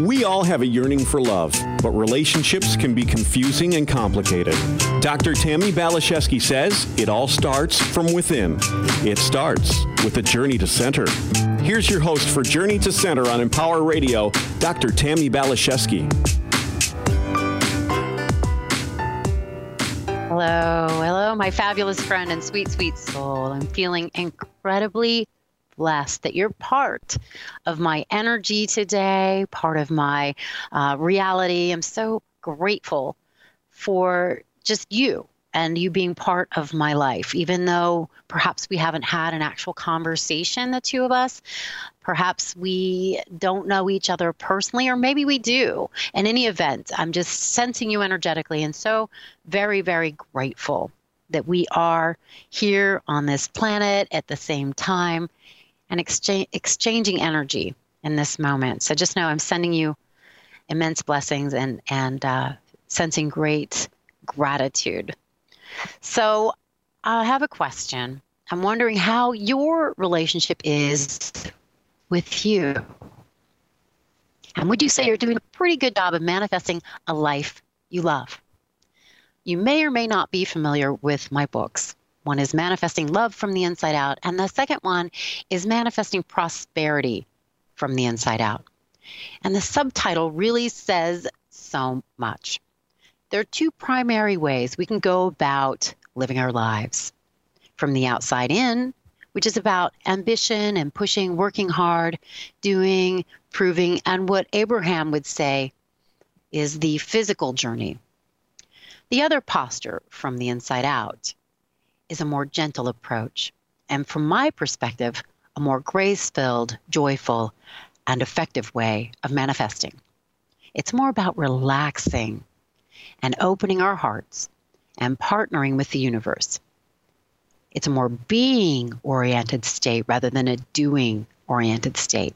We all have a yearning for love, but relationships can be confusing and complicated. Dr. Tammi Baliszewski says it all starts from within. It starts with a journey to center. Here's your host for Journey to Center on Empower Radio, Dr. Tammi Baliszewski. Hello, hello, my fabulous friend and sweet, sweet soul. I'm feeling incredibly blessed that you're part of my energy today, part of my uh, reality. I'm so grateful for just you and you being part of my life, even though perhaps we haven't had an actual conversation, the two of us. Perhaps we don't know each other personally, or maybe we do. In any event, I'm just sensing you energetically and so very, very grateful that we are here on this planet at the same time and exchange, exchanging energy in this moment. So just know I'm sending you immense blessings and, and uh, sensing great gratitude so I have a question. I'm wondering how your relationship is with you. And would you say you're doing a pretty good job of manifesting a life you love? You may or may not be familiar with my books. One is Manifesting Love from the Inside Out, and the second one is Manifesting Prosperity from the Inside Out. And the subtitle really says so much there are two primary ways we can go about living our lives from the outside in, which is about ambition and pushing, working hard, doing, proving, and what Abraham would say is the physical journey. The other posture from the inside out is a more gentle approach, and from my perspective, a more grace filled, joyful, and effective way of manifesting. It's more about relaxing and opening our hearts and partnering with the universe. It's a more being oriented state rather than a doing oriented state.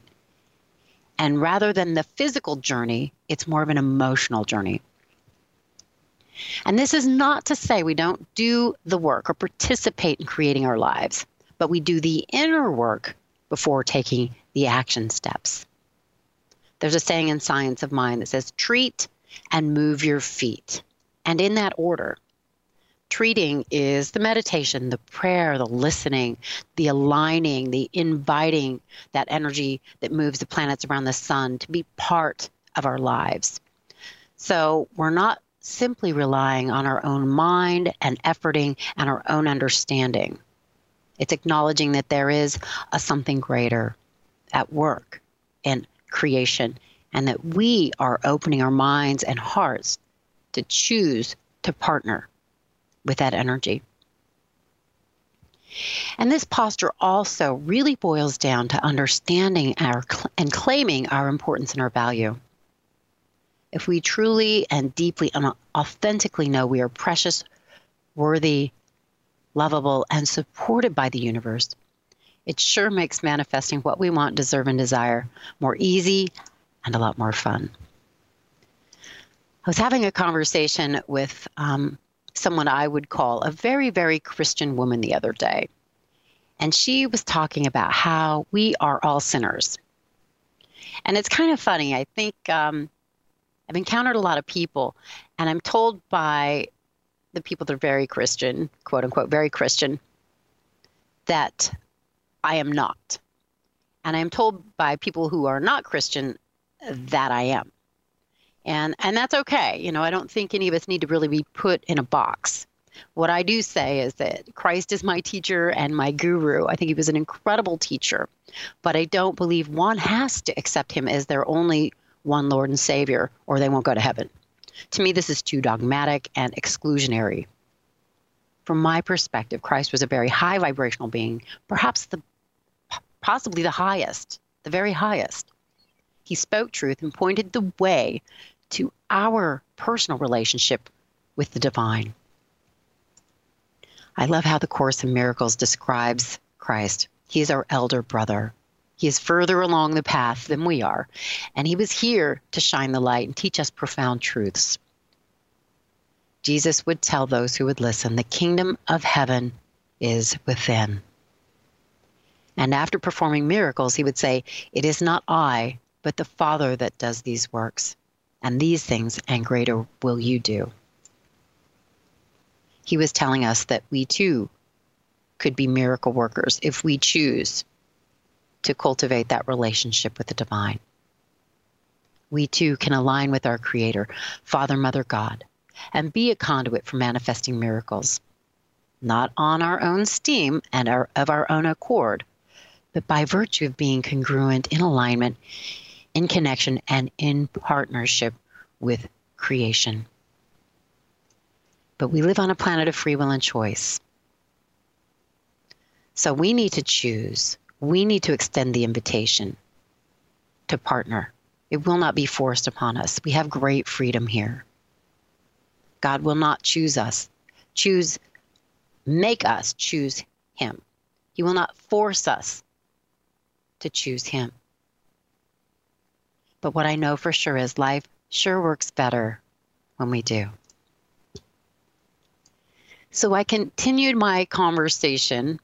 And rather than the physical journey, it's more of an emotional journey. And this is not to say we don't do the work or participate in creating our lives, but we do the inner work before taking the action steps. There's a saying in Science of Mind that says, treat and move your feet. And in that order, treating is the meditation, the prayer, the listening, the aligning, the inviting that energy that moves the planets around the sun to be part of our lives. So we're not simply relying on our own mind and efforting and our own understanding. It's acknowledging that there is a something greater at work in creation and that we are opening our minds and hearts to choose to partner with that energy. And this posture also really boils down to understanding our and claiming our importance and our value. If we truly and deeply and authentically know we are precious, worthy, lovable, and supported by the universe, it sure makes manifesting what we want, deserve, and desire more easy and a lot more fun. I was having a conversation with um, someone I would call a very, very Christian woman the other day. And she was talking about how we are all sinners. And it's kind of funny. I think um, I've encountered a lot of people, and I'm told by the people that are very Christian, quote unquote, very Christian, that I am not. And I'm told by people who are not Christian that I am. And and that's okay. You know, I don't think any of us need to really be put in a box. What I do say is that Christ is my teacher and my guru. I think he was an incredible teacher, but I don't believe one has to accept him as their only one Lord and Savior or they won't go to heaven. To me, this is too dogmatic and exclusionary. From my perspective, Christ was a very high vibrational being, perhaps the possibly the highest, the very highest. He spoke truth and pointed the way to our personal relationship with the divine. I love how the Course in Miracles describes Christ. He is our elder brother. He is further along the path than we are, and he was here to shine the light and teach us profound truths. Jesus would tell those who would listen, the kingdom of heaven is within. And after performing miracles, he would say, It is not I, but the Father that does these works. And these things and greater will you do. He was telling us that we too could be miracle workers if we choose to cultivate that relationship with the divine. We too can align with our Creator, Father, Mother, God, and be a conduit for manifesting miracles, not on our own steam and our, of our own accord, but by virtue of being congruent in alignment, in connection, and in partnership with creation. But we live on a planet of free will and choice. So we need to choose. We need to extend the invitation to partner. It will not be forced upon us. We have great freedom here. God will not choose us, choose, make us choose Him. He will not force us to choose Him. But what I know for sure is life sure works better when we do. So I continued my conversation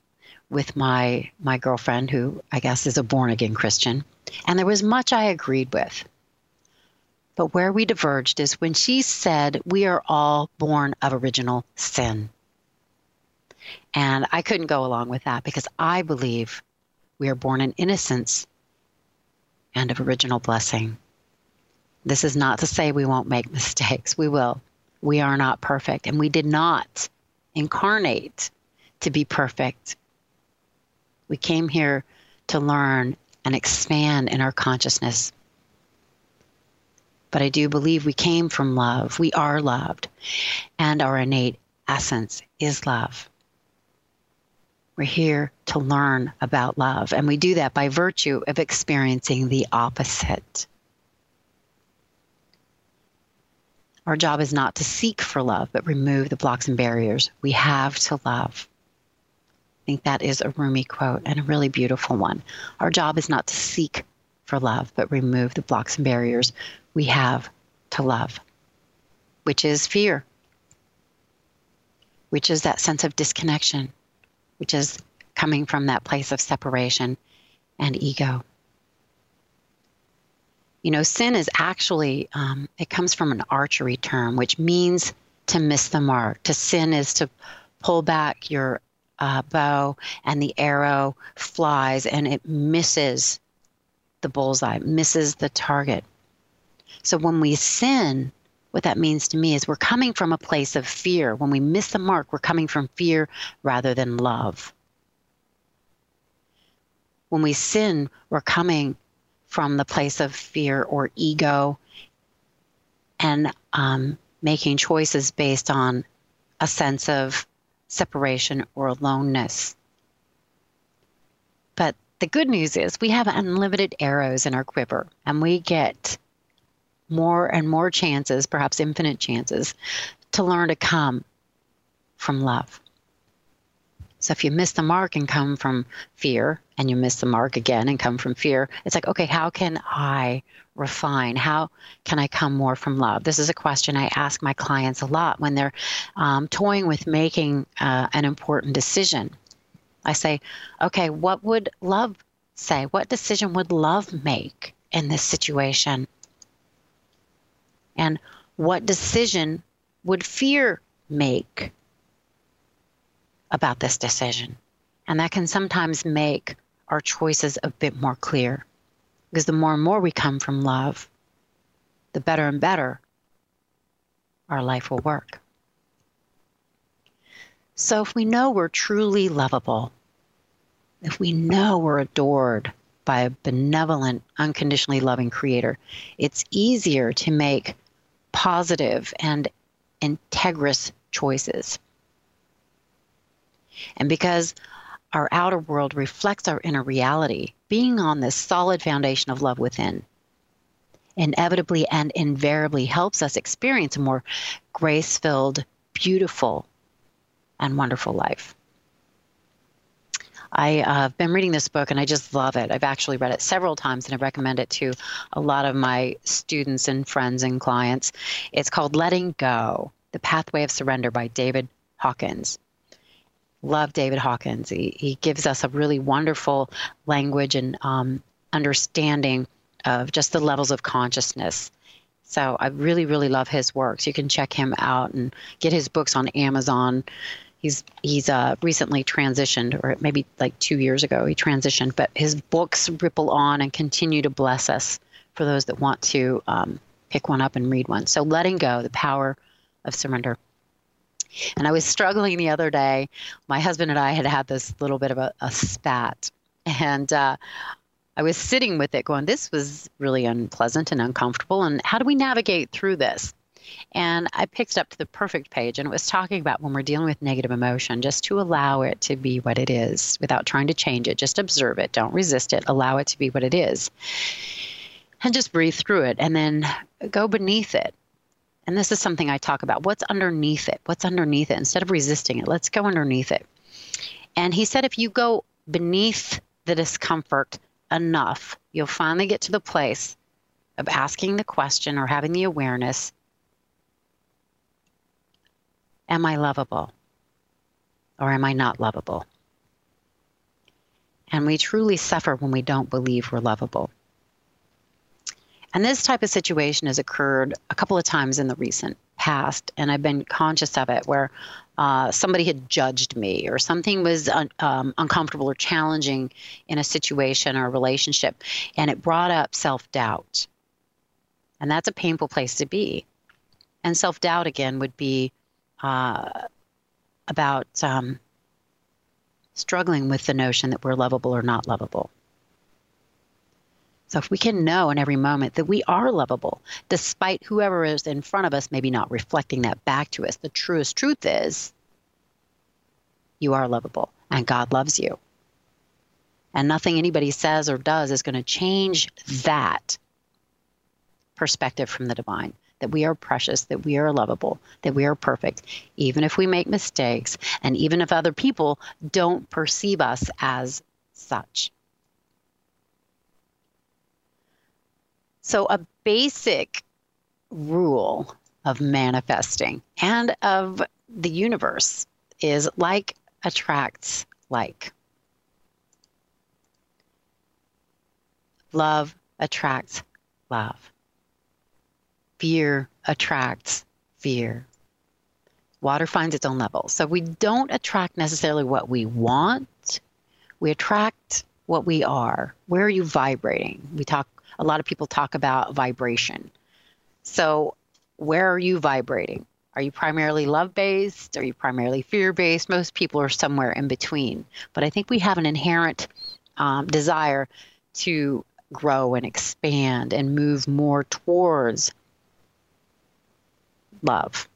with my my girlfriend who I guess is a born again Christian and there was much I agreed with. But where we diverged is when she said we are all born of original sin. And I couldn't go along with that because I believe we are born in innocence and of original blessing. This is not to say we won't make mistakes. We will. We are not perfect, and we did not incarnate to be perfect. We came here to learn and expand in our consciousness. But I do believe we came from love. We are loved, and our innate essence is love. We're here to learn about love, and we do that by virtue of experiencing the opposite. Our job is not to seek for love, but remove the blocks and barriers. We have to love. Think that is a Rumi quote and a really beautiful one. Our job is not to seek for love, but remove the blocks and barriers we have to love, which is fear, which is that sense of disconnection, which is coming from that place of separation and ego. You know, sin is actually, um, it comes from an archery term, which means to miss the mark. To sin is to pull back your uh, bow and the arrow flies and it misses the bullseye, misses the target. So when we sin, what that means to me is we're coming from a place of fear. When we miss the mark, we're coming from fear rather than love. When we sin, we're coming from the place of fear or ego and um, making choices based on a sense of separation or aloneness. But the good news is we have unlimited arrows in our quiver and we get more and more chances, perhaps infinite chances, to learn to come from love. So if you miss the mark and come from fear, and you miss the mark again and come from fear, it's like, okay, how can I refine? How can I come more from love? This is a question I ask my clients a lot when they're um, toying with making uh, an important decision. I say, okay, what would love say? What decision would love make in this situation? And what decision would fear make about this decision? And that can sometimes make our choices a bit more clear. Because the more and more we come from love, the better and better our life will work. So if we know we're truly lovable, if we know we're adored by a benevolent, unconditionally loving creator, it's easier to make positive and integrous choices. And because our outer world reflects our inner reality, being on this solid foundation of love within inevitably and invariably helps us experience a more grace filled, beautiful, and wonderful life. I uh, have been reading this book and I just love it. I've actually read it several times and I recommend it to a lot of my students and friends and clients. It's called Letting Go The Pathway of Surrender by David Hawkins. Love David Hawkins. He, he gives us a really wonderful language and um, understanding of just the levels of consciousness. So I really, really love his works. You can check him out and get his books on Amazon. He's he's uh, recently transitioned, or maybe like two years ago he transitioned. But his books ripple on and continue to bless us for those that want to um, pick one up and read one. So letting go, the power of surrender. And I was struggling the other day. My husband and I had had this little bit of a, a spat, and uh, I was sitting with it, going, "This was really unpleasant and uncomfortable. And how do we navigate through this?" And I picked up to the perfect page, and it was talking about when we're dealing with negative emotion, just to allow it to be what it is without trying to change it. Just observe it, don't resist it, allow it to be what it is. And just breathe through it, and then go beneath it. And this is something I talk about. What's underneath it? What's underneath it? Instead of resisting it, let's go underneath it. And he said, if you go beneath the discomfort enough, you'll finally get to the place of asking the question or having the awareness Am I lovable? Or am I not lovable? And we truly suffer when we don't believe we're lovable. And this type of situation has occurred a couple of times in the recent past, and I've been conscious of it where uh, somebody had judged me or something was un- um, uncomfortable or challenging in a situation or a relationship, and it brought up self doubt. And that's a painful place to be. And self doubt, again, would be uh, about um, struggling with the notion that we're lovable or not lovable. So if we can know in every moment that we are lovable, despite whoever is in front of us maybe not reflecting that back to us, the truest truth is you are lovable and God loves you. And nothing anybody says or does is going to change that perspective from the divine that we are precious, that we are lovable, that we are perfect, even if we make mistakes, and even if other people don't perceive us as such. So, a basic rule of manifesting and of the universe is like attracts like. Love attracts love fear attracts fear. Water finds its own level. So we don't attract necessarily what we want, we attract what we are. Where are you vibrating? We talk, a lot of people talk about vibration. So, where are you vibrating? Are you primarily love based? Are you primarily fear based? Most people are somewhere in between. But I think we have an inherent um, desire to grow and expand and move more towards love.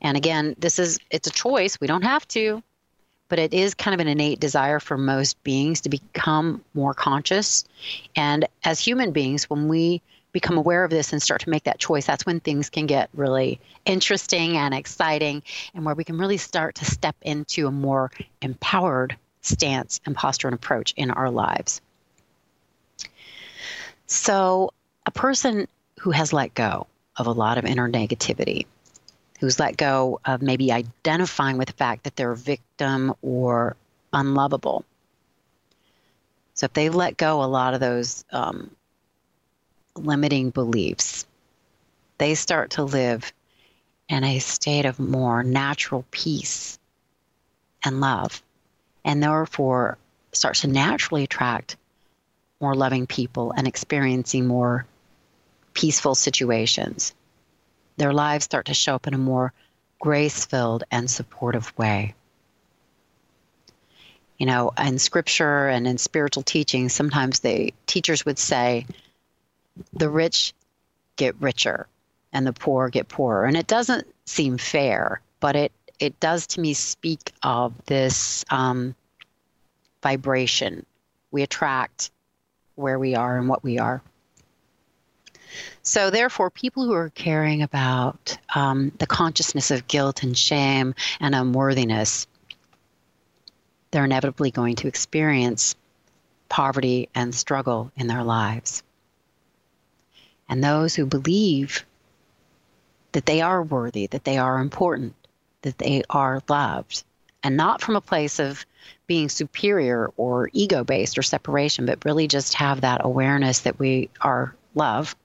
And again, this is it's a choice. We don't have to, but it is kind of an innate desire for most beings to become more conscious. And as human beings, when we become aware of this and start to make that choice, that's when things can get really interesting and exciting and where we can really start to step into a more empowered stance and posture and approach in our lives. So, a person who has let go of a lot of inner negativity, who's let go of maybe identifying with the fact that they're a victim or unlovable. So if they let go a lot of those um, limiting beliefs, they start to live in a state of more natural peace and love, and therefore starts to naturally attract more loving people and experiencing more peaceful situations. Their lives start to show up in a more grace filled and supportive way. You know, in scripture and in spiritual teaching, sometimes the teachers would say, the rich get richer and the poor get poorer. And it doesn't seem fair, but it, it does to me speak of this um, vibration. We attract where we are and what we are. So, therefore, people who are caring about um, the consciousness of guilt and shame and unworthiness, they're inevitably going to experience poverty and struggle in their lives. And those who believe that they are worthy, that they are important, that they are loved, and not from a place of being superior or ego based or separation, but really just have that awareness that we are love,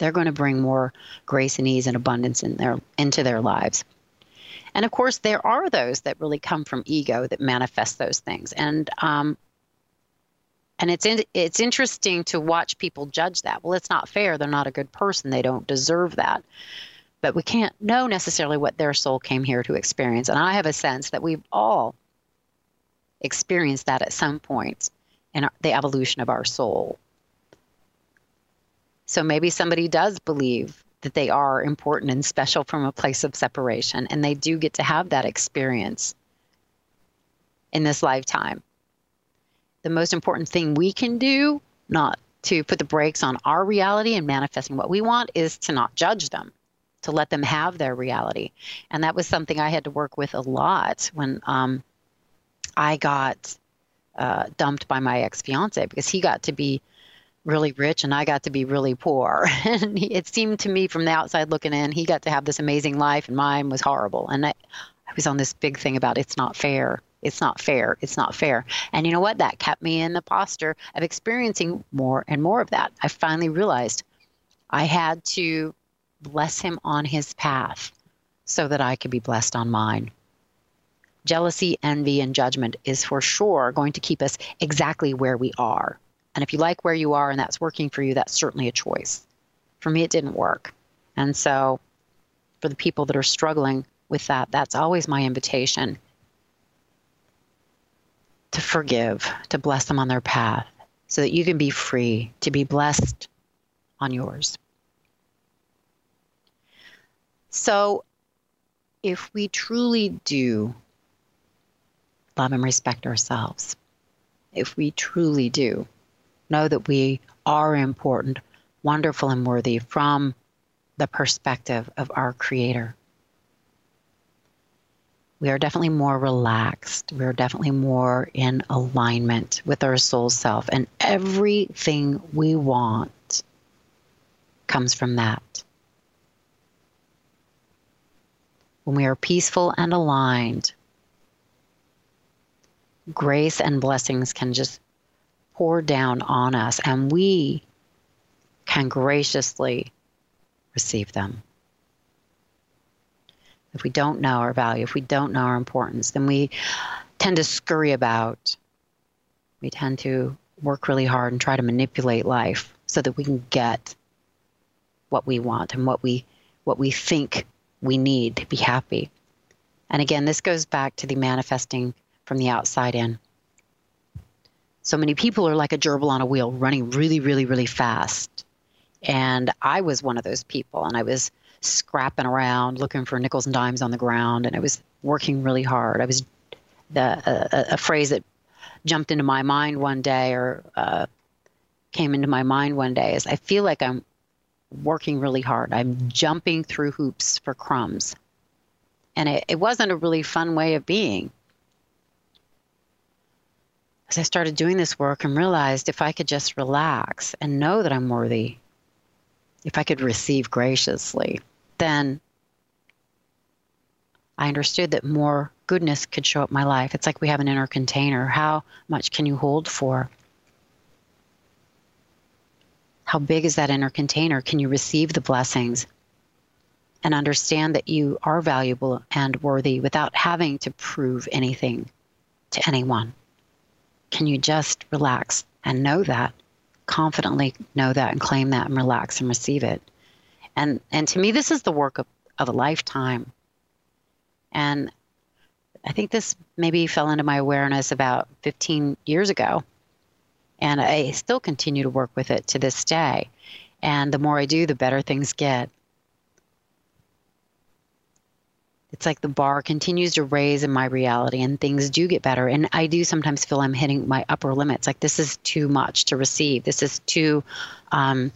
they're going to bring more grace and ease and abundance in their into their lives. And of course, there are those that really come from ego that manifest those things. And um, and it's in, it's interesting to watch people judge that. Well, it's not fair. They're not a good person. They don't deserve that. But we can't know necessarily what their soul came here to experience. And I have a sense that we've all experienced that at some point in our, the evolution of our soul. So maybe somebody does believe that they are important and special from a place of separation, and they do get to have that experience in this lifetime the most important thing we can do, not to put the brakes on our reality and manifesting what we want, is to not judge them, to let them have their reality. And that was something I had to work with a lot when um, I got uh, dumped by my ex fiance because he got to be really rich and I got to be really poor. and it seemed to me from the outside looking in, he got to have this amazing life and mine was horrible. And I, I was on this big thing about it's not fair. It's not fair. It's not fair. And you know what? That kept me in the posture of experiencing more and more of that. I finally realized I had to bless him on his path so that I could be blessed on mine. Jealousy, envy, and judgment is for sure going to keep us exactly where we are. And if you like where you are and that's working for you, that's certainly a choice. For me, it didn't work. And so, for the people that are struggling with that, that's always my invitation to forgive, to bless them on their path, so that you can be free to be blessed on yours. So, if we truly do love and respect ourselves, if we truly do know that we are important, wonderful, and worthy from the perspective of our Creator, we are definitely more relaxed. We are definitely more in alignment with our soul self. And everything we want comes from that. When we are peaceful and aligned, grace and blessings can just pour down on us, and we can graciously receive them if we don't know our value, if we don't know our importance, then we tend to scurry about. We tend to work really hard and try to manipulate life so that we can get what we want and what we what we think we need to be happy. And again, this goes back to the manifesting from the outside in. So many people are like a gerbil on a wheel, running really, really, really fast. And I was one of those people, and I was scrapping around looking for nickels and dimes on the ground, and I was working really hard. I was the a, a phrase that jumped into my mind one day or uh, came into my mind one day is I feel like I'm working really hard. I'm jumping through hoops for crumbs. And it, it wasn't a really fun way of being. As I started doing this work and realized if I could just relax and know that I'm worthy, if I could receive graciously, then I understood that more goodness could show up my life. It's like we have an inner container. How much can you hold for? How big is that inner container? Can you receive the blessings and understand that you are valuable and worthy without having to prove anything to anyone? Can you just relax and know that, confidently know that, and claim that, and relax and receive it? And and to me, this is the work of, of a lifetime. And I think this maybe fell into my awareness about 15 years ago. And I still continue to work with it to this day. And the more I do, the better things get. It's like the bar continues to raise in my reality and things do get better. And I do sometimes feel I'm hitting my upper limits. Like this is too much to receive. This is too um,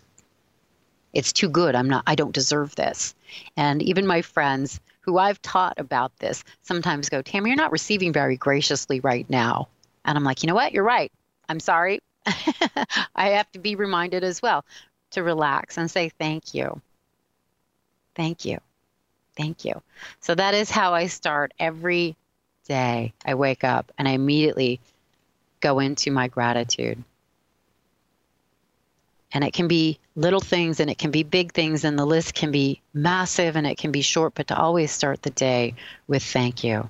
it's too good. I'm not, I don't deserve this. And even my friends who I've taught about this sometimes go, Tammi, you're not receiving very graciously right now. And I'm like, you know what? You're right. I'm sorry. I have to be reminded as well to relax and say thank you. Thank you. Thank you. So that is how I start every day I wake up and I immediately go into my gratitude. And it can be little things and it can be big things, and the list can be massive and it can be short, but to always start the day with thank you.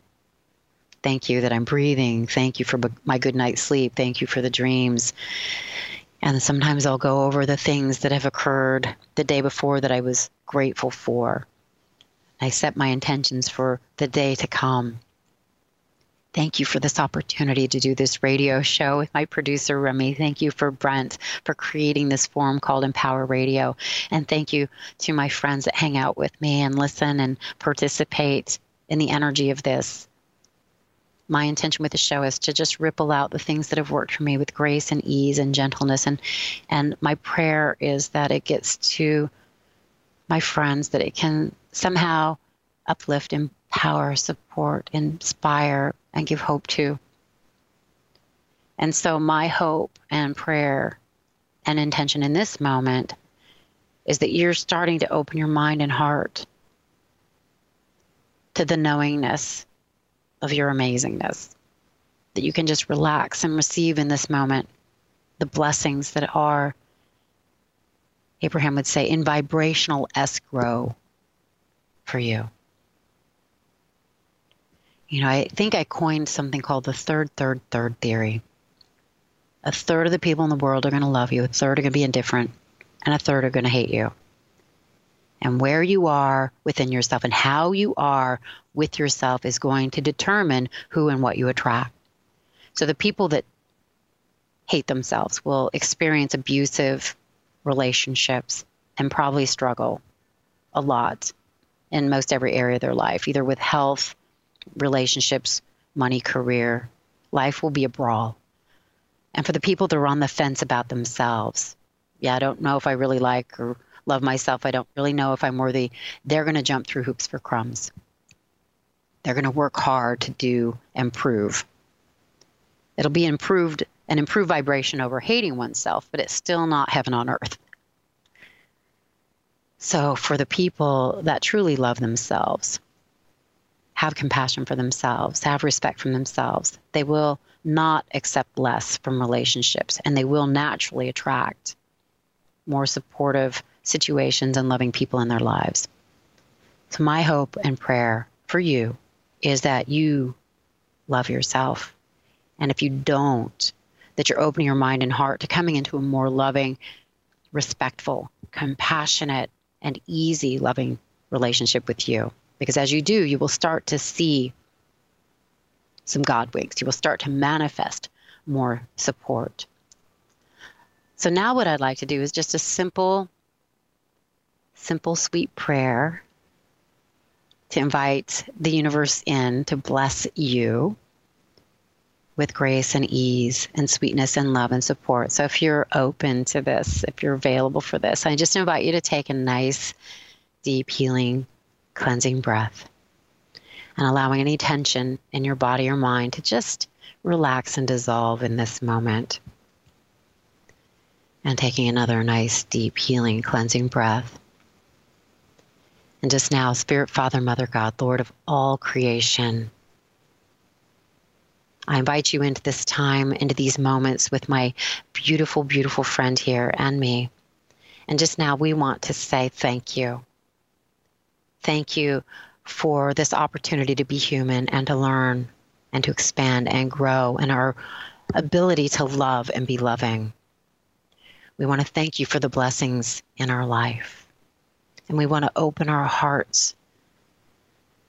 Thank you that I'm breathing. Thank you for my good night's sleep. Thank you for the dreams. And sometimes I'll go over the things that have occurred the day before that I was grateful for. I set my intentions for the day to come. Thank you for this opportunity to do this radio show with my producer, Remy. Thank you for Brent for creating this forum called Empower Radio. And thank you to my friends that hang out with me and listen and participate in the energy of this. My intention with the show is to just ripple out the things that have worked for me with grace and ease and gentleness. And, and my prayer is that it gets to my friends, that it can somehow uplift, empower, support, inspire, and give hope to. And so, my hope and prayer and intention in this moment is that you're starting to open your mind and heart to the knowingness of your amazingness. That you can just relax and receive in this moment the blessings that are, Abraham would say, in vibrational escrow for you. You know, I think I coined something called the third, third, third theory. A third of the people in the world are going to love you, a third are going to be indifferent, and a third are going to hate you. And where you are within yourself and how you are with yourself is going to determine who and what you attract. So the people that hate themselves will experience abusive relationships and probably struggle a lot in most every area of their life, either with health, relationships, money, career. Life will be a brawl. And for the people that are on the fence about themselves, yeah, I don't know if I really like or love myself. I don't really know if I'm worthy. They're going to jump through hoops for crumbs. They're going to work hard to do and prove. It'll be improved an improve vibration over hating oneself, but it's still not heaven on earth. So, for the people that truly love themselves, have compassion for themselves, have respect for themselves, they will not accept less from relationships and they will naturally attract more supportive situations and loving people in their lives. So, my hope and prayer for you is that you love yourself. And if you don't, that you're opening your mind and heart to coming into a more loving, respectful, compassionate, and easy loving relationship with you. Because as you do, you will start to see some God winks. You will start to manifest more support. So now what I'd like to do is just a simple, simple, sweet prayer to invite the universe in to bless you with grace and ease and sweetness and love and support. So if you're open to this, if you're available for this, I just invite you to take a nice, deep, healing, cleansing breath and allowing any tension in your body or mind to just relax and dissolve in this moment. And taking another nice, deep, healing, cleansing breath. And just now, Spirit, Father, Mother, God, Lord of all creation, I invite you into this time, into these moments with my beautiful, beautiful friend here and me. And just now, we want to say thank you. Thank you for this opportunity to be human and to learn and to expand and grow and our ability to love and be loving. We want to thank you for the blessings in our life. And we want to open our hearts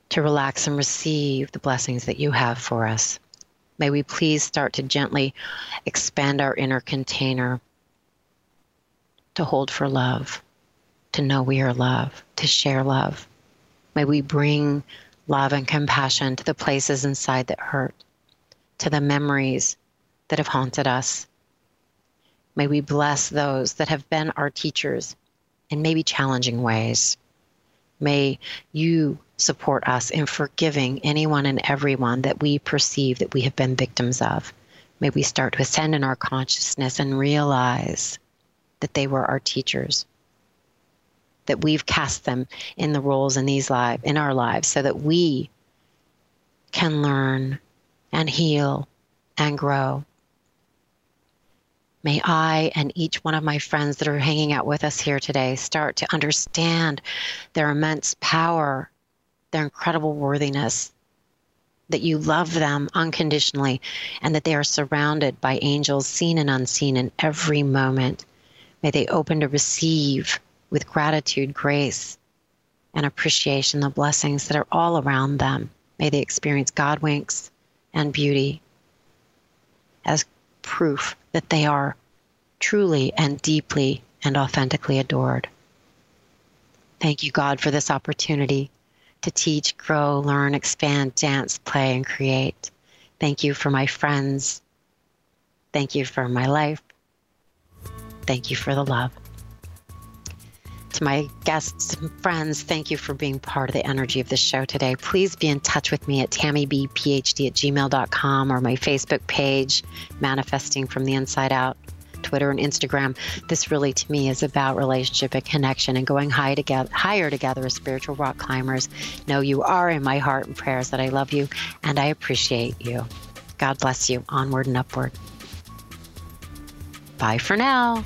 to relax and receive the blessings that you have for us. May we please start to gently expand our inner container to hold for love, to know we are love, to share love. May we bring love and compassion to the places inside that hurt, to the memories that have haunted us. May we bless those that have been our teachers in maybe challenging ways. May you support us in forgiving anyone and everyone that we perceive that we have been victims of. May we start to ascend in our consciousness and realize that they were our teachers, that we've cast them in the roles in these lives in our lives so that we can learn and heal and grow. May I and each one of my friends that are hanging out with us here today start to understand their immense power, their incredible worthiness, that you love them unconditionally, and that they are surrounded by angels seen and unseen in every moment. May they open to receive with gratitude, grace, and appreciation the blessings that are all around them. May they experience God winks and beauty as proof that they are truly and deeply and authentically adored. Thank you, God, for this opportunity to teach, grow, learn, expand, dance, play, and create. Thank you for my friends. Thank you for my life. Thank you for the love. To my guests and friends, thank you for being part of the energy of the show today. Please be in touch with me at tammybphd at gmail.com or my Facebook page, Manifesting from the Inside Out. Twitter and Instagram. This really, to me, is about relationship and connection and going high together, higher together as spiritual rock climbers. Know you are in my heart and prayers that I love you and I appreciate you. God bless you. Onward and upward. Bye for now.